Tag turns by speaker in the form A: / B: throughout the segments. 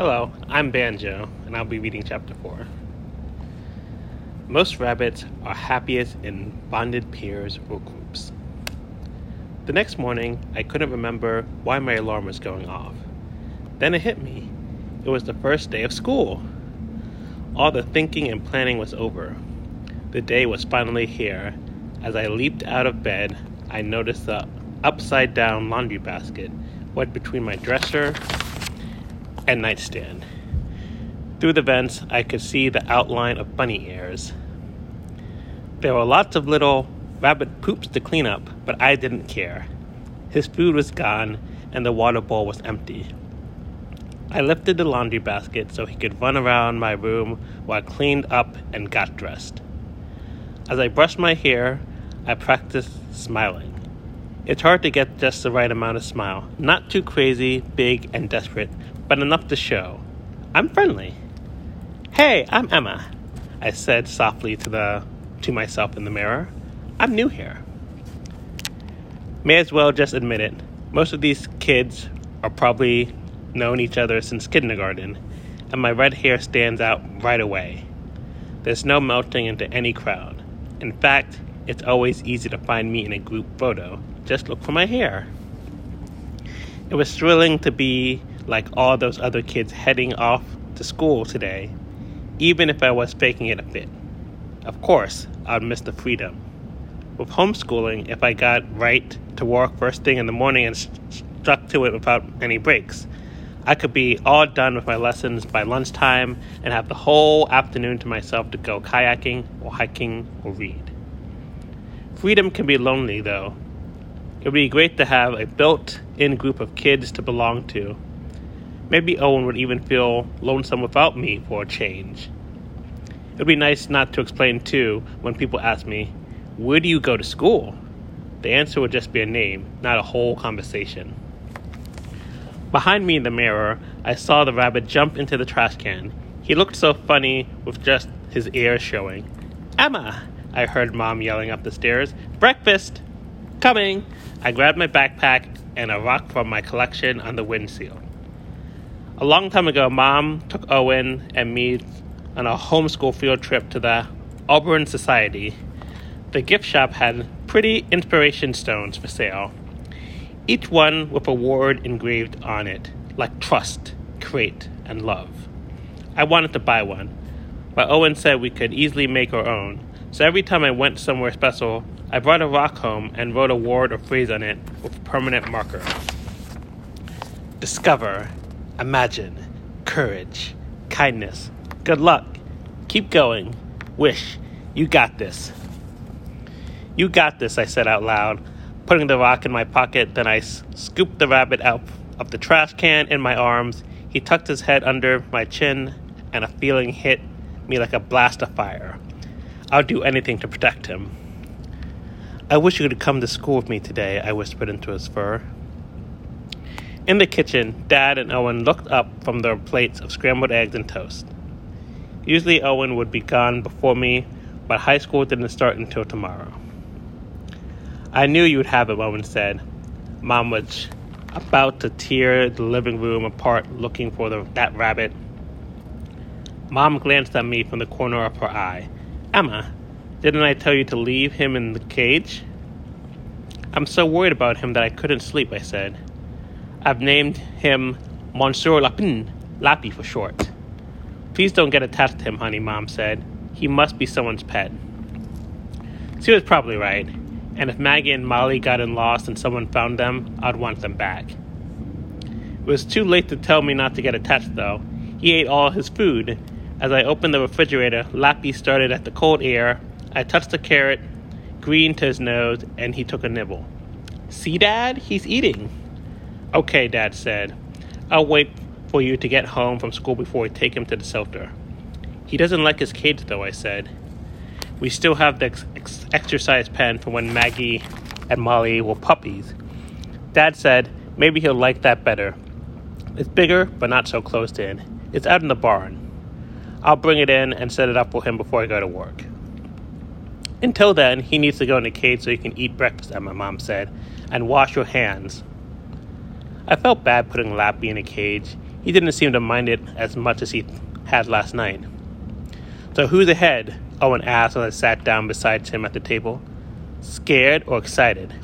A: Hello, I'm Banjo, and I'll be reading chapter 4. Most rabbits are happiest in bonded pairs or groups. The next morning, I couldn't remember why my alarm was going off. Then it hit me. It was the first day of school. All the thinking and planning was over. The day was finally here. As I leaped out of bed, I noticed the upside down laundry basket wedged between my dresser and nightstand. Through the vents, I could see the outline of bunny ears. There were lots of little rabbit poops to clean up, but I didn't care. His food was gone, and the water bowl was empty. I lifted the laundry basket so he could run around my room while I cleaned up and got dressed. As I brushed my hair, I practiced smiling. It's hard to get just the right amount of smile, not too crazy, big, and desperate, but enough to show. I'm friendly. Hey, I'm Emma, I said softly to the to myself in the mirror. I'm new here. May as well just admit it. Most of these kids are probably known each other since kindergarten, and my red hair stands out right away. There's no melting into any crowd. In fact, it's always easy to find me in a group photo. Just look for my hair. It was thrilling to be like all those other kids heading off to school today, even if I was faking it a bit. Of course, I'd miss the freedom. With homeschooling, if I got right to work first thing in the morning and stuck to it without any breaks, I could be all done with my lessons by lunchtime and have the whole afternoon to myself to go kayaking or hiking or read. Freedom can be lonely, though. It would be great to have a built in group of kids to belong to Maybe Owen would even feel lonesome without me for a change. It would be nice not to explain too when people ask me, Where do you go to school? The answer would just be a name, not a whole conversation. Behind me in the mirror, I saw the rabbit jump into the trash can. He looked so funny with just his ears showing. Emma! I heard Mom yelling up the stairs. Breakfast! Coming! I grabbed my backpack and a rock from my collection on the windsill. A long time ago, Mom took Owen and me on a homeschool field trip to the Audubon Society. The gift shop had pretty inspiration stones for sale, each one with a word engraved on it, like trust, create, and love. I wanted to buy one, but Owen said we could easily make our own. So every time I went somewhere special, I brought a rock home and wrote a word or phrase on it with a permanent marker. Discover imagine, courage, kindness, good luck, keep going, wish, you got this. You got this, I said out loud, putting the rock in my pocket. Then I s- scooped the rabbit out of the trash can in my arms. He tucked his head under my chin, and a feeling hit me like a blast of fire. I'll do anything to protect him. I wish you could come to school with me today, I whispered into his fur. In the kitchen, Dad and Owen looked up from their plates of scrambled eggs and toast. Usually, Owen would be gone before me, but high school didn't start until tomorrow. I knew you'd have it, Owen said. Mom was about to tear the living room apart looking for the, that rabbit. Mom glanced at me from the corner of her eye. Emma, didn't I tell you to leave him in the cage? I'm so worried about him that I couldn't sleep, I said. I've named him Monsieur Lapin, Lappy for short. Please don't get attached to him, honey, Mom said. He must be someone's pet. She was probably right, and if Maggie and Molly got in lost and someone found them, I'd want them back. It was too late to tell me not to get attached, though. He ate all his food. As I opened the refrigerator, Lappy started at the cold air. I touched the carrot, green to his nose, and he took a nibble. See, Dad? He's eating. Okay, Dad said. I'll wait for you to get home from school before we take him to the shelter. He doesn't like his cage, though, I said. We still have the ex- ex- exercise pen from when Maggie and Molly were puppies. Dad said maybe he'll like that better. It's bigger, but not so closed in. It's out in the barn. I'll bring it in and set it up for him before I go to work. Until then, he needs to go in the cage so he can eat breakfast, my mom said, and wash your hands. I felt bad putting Lappy in a cage. He didn't seem to mind it as much as he had last night. So who's ahead? Owen asked as I sat down beside him at the table. Scared or excited?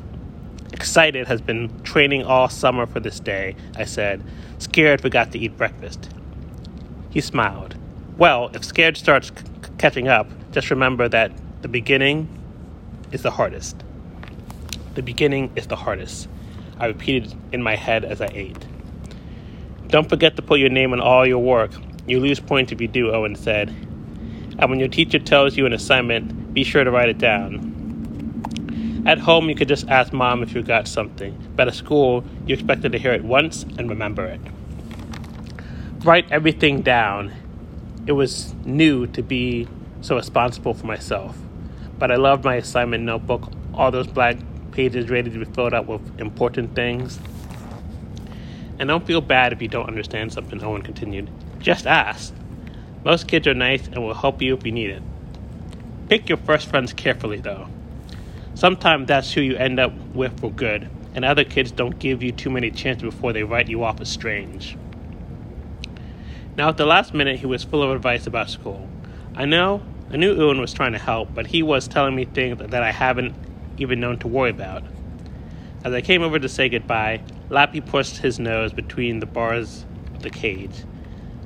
A: Excited has been training all summer for this day, I said. Scared forgot to eat breakfast. He smiled. Well, if scared starts c- catching up, just remember that the beginning is the hardest. The beginning is the hardest. I repeated in my head as I ate. Don't forget to put your name on all your work. You lose points if you do, Owen said. And when your teacher tells you an assignment, be sure to write it down. At home, you could just ask mom if you got something, but at school, you expected to hear it once and remember it. Write everything down. It was new to be so responsible for myself, but I loved my assignment notebook, all those blank pages ready to be filled out with important things. And don't feel bad if you don't understand something, Owen continued. Just ask. Most kids are nice and will help you if you need it. Pick your first friends carefully, though. Sometimes that's who you end up with for good, and other kids don't give you too many chances before they write you off as strange. Now, at the last minute, he was full of advice about school. I know, I knew Owen was trying to help, but he was telling me things that I haven't even known to worry about. As I came over to say goodbye, Lappy pushed his nose between the bars of the cage.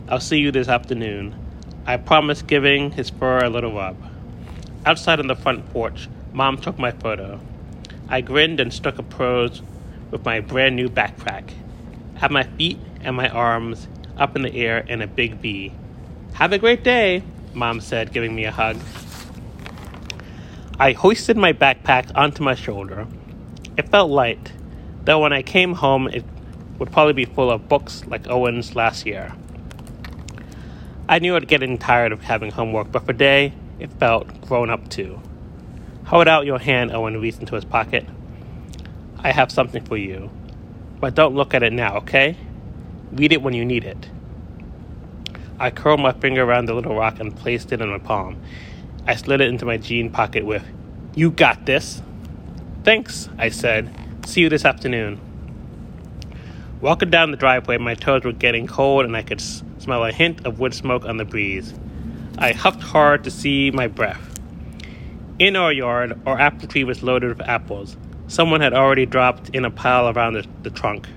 A: I'll see you this afternoon. I promised giving his fur a little rub. Outside on the front porch, Mom took my photo. I grinned and struck a pose with my brand new backpack. Had my feet and my arms up in the air in a big V. Have a great day, Mom said, giving me a hug. I hoisted my backpack onto my shoulder. It felt light, though when I came home, it would probably be full of books like Owen's last year. I knew I'd getting tired of having homework, but for day, it felt grown up too. Hold out your hand, Owen reached into his pocket. I have something for you. But don't look at it now, okay? Read it when you need it. I curled my finger around the little rock and placed it in my palm. I slid it into my jean pocket with, You got this. Thanks, I said. See you this afternoon. Walking down the driveway, my toes were getting cold and I could s- smell a hint of wood smoke on the breeze. I huffed hard to see my breath. In our yard, our apple tree was loaded with apples. Someone had already dropped in a pile around the, the trunk.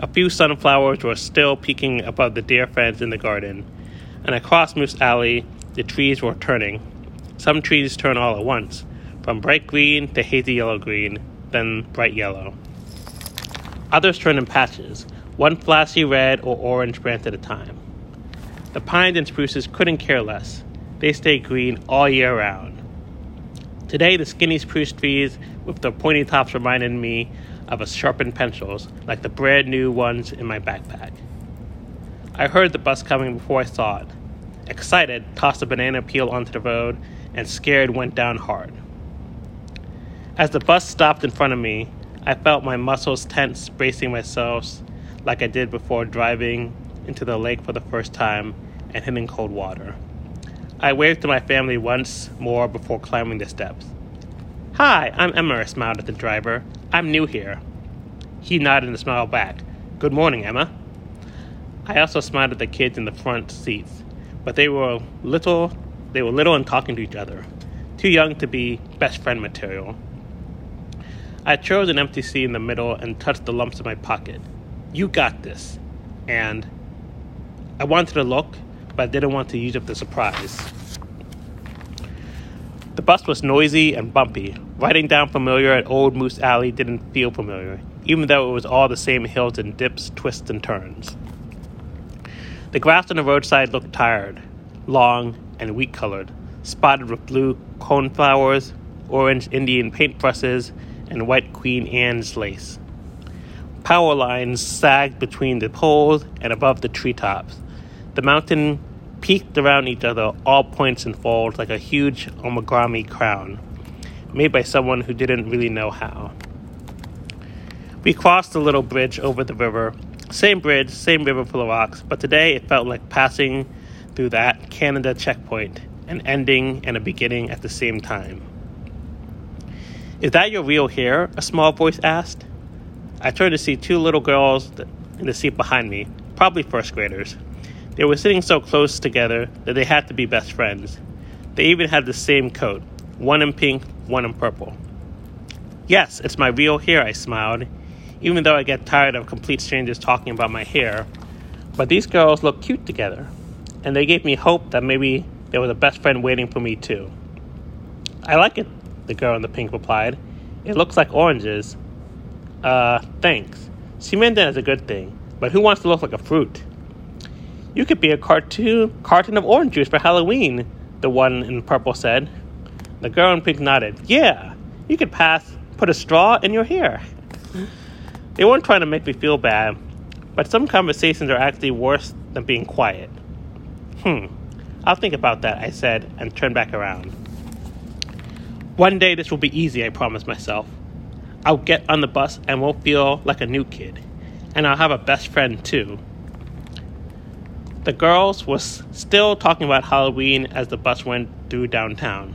A: A few sunflowers were still peeking above the deer fence in the garden. And across Moose Alley, the trees were turning. Some trees turn all at once, from bright green to hazy yellow green, then bright yellow. Others turn in patches, one flashy red or orange branch at a time. The pines and spruces couldn't care less. They stay green all year round. Today, the skinny spruce trees with their pointy tops reminded me of a sharpened pencils, like the brand new ones in my backpack. I heard the bus coming before I saw it. Excited, tossed a banana peel onto the road, and scared went down hard. As the bus stopped in front of me, I felt my muscles tense, bracing myself like I did before driving into the lake for the first time and hitting cold water. I waved to my family once more before climbing the steps. Hi, I'm Emma, smiled at the driver. I'm new here. He nodded and smiled back. Good morning, Emma. I also smiled at the kids in the front seats, but they were little they were little and talking to each other, too young to be best friend material. I chose an empty seat in the middle and touched the lumps in my pocket. You got this. And I wanted to look, but I didn't want to use up the surprise. The bus was noisy and bumpy. Riding down familiar at Old Moose Alley didn't feel familiar, even though it was all the same hills and dips, twists, and turns. The grass on the roadside looked tired, long, and wheat colored, spotted with blue coneflowers, orange Indian paintbrushes, and white Queen Anne's lace. Power lines sagged between the poles and above the treetops. The mountain peaked around each other, all points and folds, like a huge origami crown, made by someone who didn't really know how. We crossed the little bridge over the river. Same bridge, same river full of rocks, but today it felt like passing through that Canada checkpoint, an ending and a beginning at the same time. Is that your real hair? A small voice asked. I turned to see two little girls in the seat behind me, probably first graders. They were sitting so close together that they had to be best friends. They even had the same coat, one in pink, one in purple. Yes, it's my real hair, I smiled, even though I get tired of complete strangers talking about my hair. But these girls look cute together, and they gave me hope that maybe there was a best friend waiting for me too. I like it, the girl in the pink replied. It looks like oranges. Uh, thanks. She meant that as a good thing, but who wants to look like a fruit? You could be a cartoon carton of orange juice for Halloween, the one in purple said. The girl in pink nodded. Yeah, you could pass, put a straw in your hair. They weren't trying to make me feel bad, but some conversations are actually worse than being quiet. Hmm, I'll think about that, I said, and turned back around. One day this will be easy, I promised myself. I'll get on the bus and won't feel like a new kid, and I'll have a best friend too. The girls was still talking about Halloween as the bus went through downtown.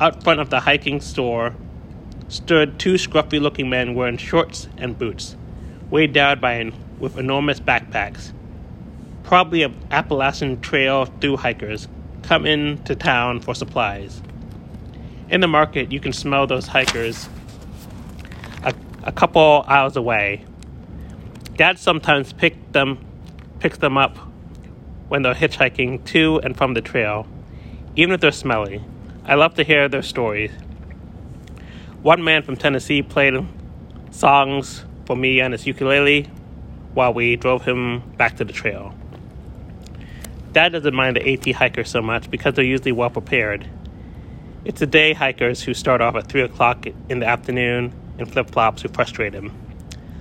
A: Out front of the hiking store stood two scruffy looking men wearing shorts and boots, weighed down by an, with enormous backpacks. Probably Appalachian Trail through hikers come into town for supplies. In the market, you can smell those hikers a, a couple hours away. Dad sometimes pick them, picks them up when they're hitchhiking to and from the trail, even if they're smelly. I love to hear their stories. One man from Tennessee played songs for me on his ukulele while we drove him back to the trail. Dad doesn't mind the AT hikers so much because they're usually well prepared. It's the day hikers who start off at 3 o'clock in the afternoon in flip flops who frustrate him.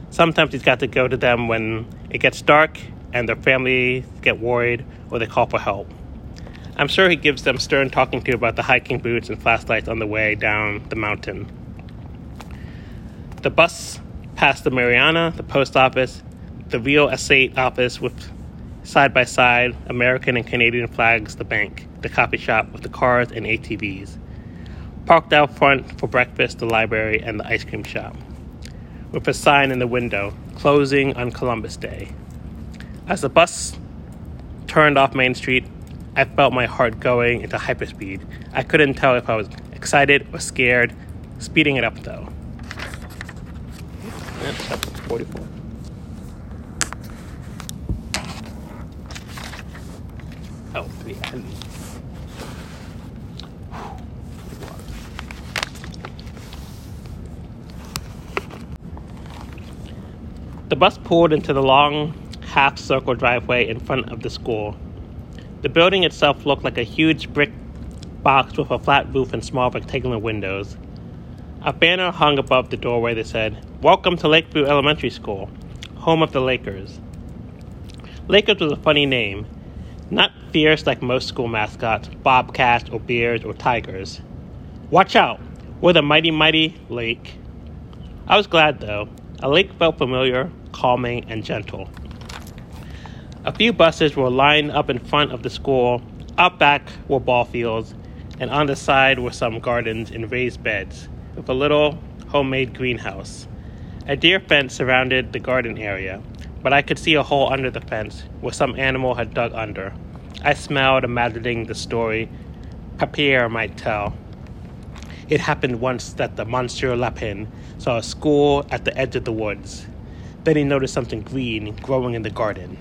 A: Sometimes he's got to go to them when it gets dark and their families get worried or they call for help. I'm sure he gives them stern talking to about the hiking boots and flashlights on the way down the mountain. The bus passed the Mariana, the post office, the real estate office with side by side American and Canadian flags, the bank, the coffee shop with the cars and ATVs. Parked out front for breakfast, the library, and the ice cream shop. With a sign in the window, closing on Columbus Day. As the bus turned off Main Street, I felt my heart going into hyperspeed. I couldn't tell if I was excited or scared. Speeding it up though. That's 44. Oh, the end. The bus pulled into the long half circle driveway in front of the school. The building itself looked like a huge brick box with a flat roof and small rectangular windows. A banner hung above the doorway that said, Welcome to Lakeview Elementary School, home of the Lakers. Lakers was a funny name, not fierce like most school mascots, bobcats or bears or tigers. Watch out, we're the mighty, mighty lake. I was glad though. A lake felt familiar, calming, and gentle. A few buses were lined up in front of the school. Out back were ball fields, and on the side were some gardens in raised beds with a little homemade greenhouse. A deer fence surrounded the garden area, but I could see a hole under the fence where some animal had dug under. I smiled, imagining the story Papier might tell. It happened once that the Monsieur Lapin saw a school at the edge of the woods. Then he noticed something green growing in the garden.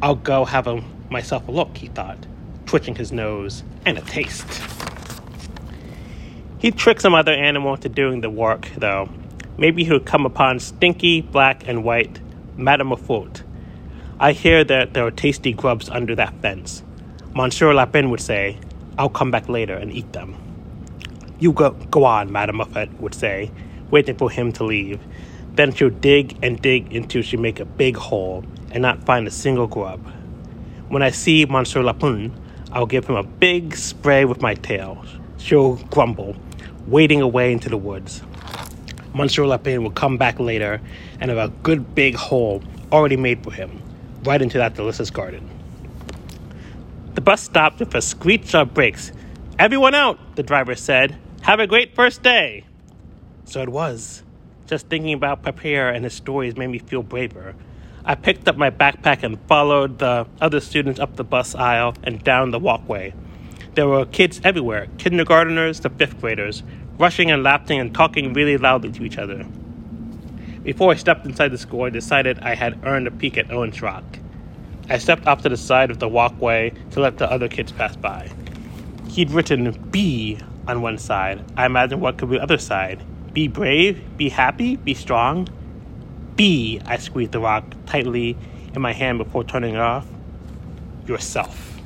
A: I'll go have a, myself a look, he thought, twitching his nose, and a taste. He tricked some other animal into doing the work, though. Maybe he would come upon stinky, black, and white Madame. I hear that there are tasty grubs under that fence. Monsieur Lapin would say, I'll come back later and eat them. You go, go on, Madame Mouffette would say, waiting for him to leave. Then she'll dig and dig until she make a big hole and not find a single grub. When I see Monsieur Lapin, I'll give him a big spray with my tail. She'll grumble, wading away into the woods. Monsieur Lapin will come back later and have a good big hole already made for him, right into that delicious garden. The bus stopped with a screech of brakes. Everyone out, the driver said. Have a great first day. So it was. Just thinking about Papier and his stories made me feel braver. I picked up my backpack and followed the other students up the bus aisle and down the walkway. There were kids everywhere, kindergarteners to fifth graders, rushing and laughing and talking really loudly to each other. Before I stepped inside the school, I decided I had earned a peek at Owen's Rock. I stepped off to the side of the walkway to let the other kids pass by. He'd written B on one side. I imagined what could be the other side. Be brave, be happy, be strong. B, I squeezed the rock tightly in my hand before turning it off. Yourself.